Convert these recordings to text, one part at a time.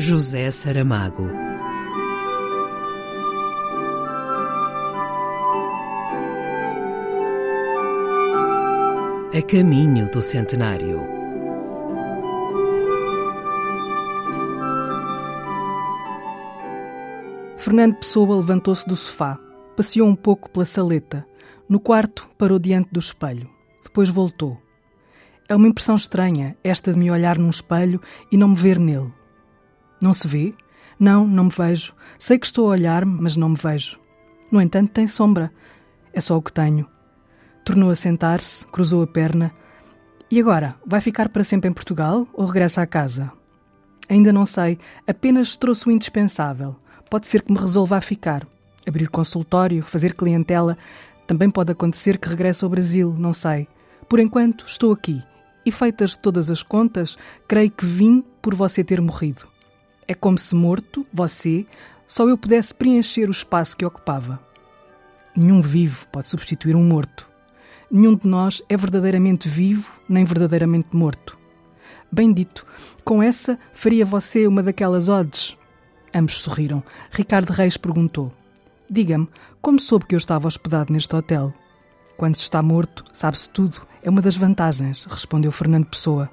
José Saramago. A caminho do centenário. Fernando Pessoa levantou-se do sofá, passeou um pouco pela saleta. No quarto, parou diante do espelho. Depois voltou. É uma impressão estranha, esta de me olhar num espelho e não me ver nele. Não se vê? Não, não me vejo. Sei que estou a olhar-me, mas não me vejo. No entanto, tem sombra. É só o que tenho. Tornou a sentar-se, cruzou a perna. E agora, vai ficar para sempre em Portugal ou regressa à casa? Ainda não sei, apenas trouxe o indispensável. Pode ser que me resolva a ficar. Abrir consultório, fazer clientela. Também pode acontecer que regresse ao Brasil, não sei. Por enquanto, estou aqui e feitas todas as contas, creio que vim por você ter morrido. É como se morto, você, só eu pudesse preencher o espaço que ocupava. Nenhum vivo pode substituir um morto. Nenhum de nós é verdadeiramente vivo, nem verdadeiramente morto. Bem dito, com essa faria você uma daquelas odes. Ambos sorriram. Ricardo Reis perguntou: Diga-me, como soube que eu estava hospedado neste hotel? Quando se está morto, sabe-se tudo. É uma das vantagens, respondeu Fernando Pessoa.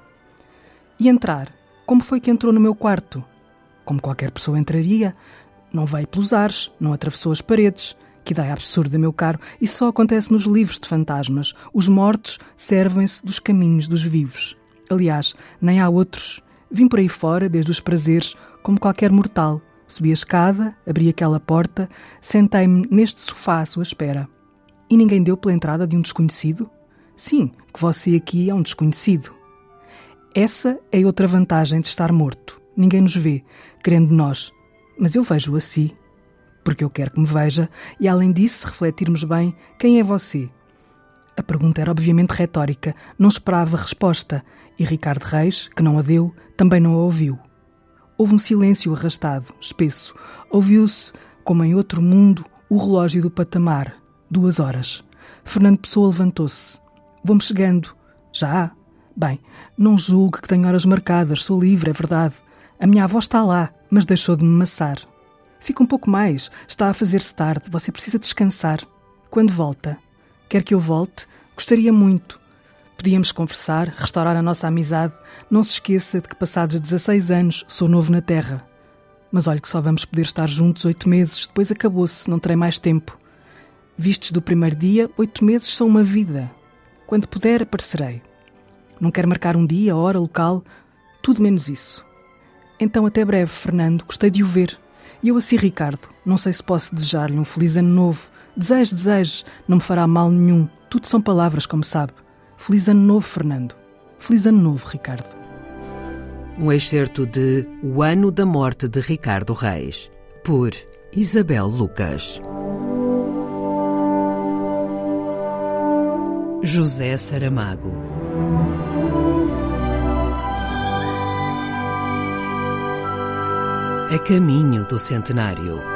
E entrar? Como foi que entrou no meu quarto? Como qualquer pessoa entraria. Não veio pelos ares, não atravessou as paredes. Que ideia absurda, meu caro. Isso só acontece nos livros de fantasmas. Os mortos servem-se dos caminhos dos vivos. Aliás, nem há outros. Vim por aí fora, desde os prazeres, como qualquer mortal. Subi a escada, abri aquela porta, sentei-me neste sofá à sua espera. E ninguém deu pela entrada de um desconhecido? Sim, que você aqui é um desconhecido. Essa é outra vantagem de estar morto. Ninguém nos vê, querendo nós. Mas eu vejo-o assim. Porque eu quero que me veja, e além disso, refletirmos bem quem é você. A pergunta era obviamente retórica, não esperava resposta, e Ricardo Reis, que não a deu, também não a ouviu. Houve um silêncio arrastado, espesso. Ouviu-se, como em outro mundo, o relógio do patamar, Duas horas. Fernando Pessoa levantou-se. Vou-me chegando. Já? Bem, não julgo que tenha horas marcadas, sou livre, é verdade. A minha avó está lá, mas deixou de me maçar. Fica um pouco mais, está a fazer-se tarde, você precisa descansar. Quando volta? Quer que eu volte? Gostaria muito. Podíamos conversar, restaurar a nossa amizade. Não se esqueça de que, passados 16 anos, sou novo na Terra. Mas olhe que só vamos poder estar juntos oito meses, depois acabou-se, não terei mais tempo. Vistos do primeiro dia, oito meses são uma vida. Quando puder, aparecerei. Não quero marcar um dia, hora, local, tudo menos isso. Então, até breve, Fernando, gostei de o ver. E eu assim, Ricardo, não sei se posso desejar-lhe um feliz ano novo. Desejo, desejo, não me fará mal nenhum. Tudo são palavras, como sabe. Feliz ano novo, Fernando. Feliz ano novo, Ricardo. Um excerto de O Ano da Morte de Ricardo Reis, por Isabel Lucas. José Saramago. A caminho do centenário.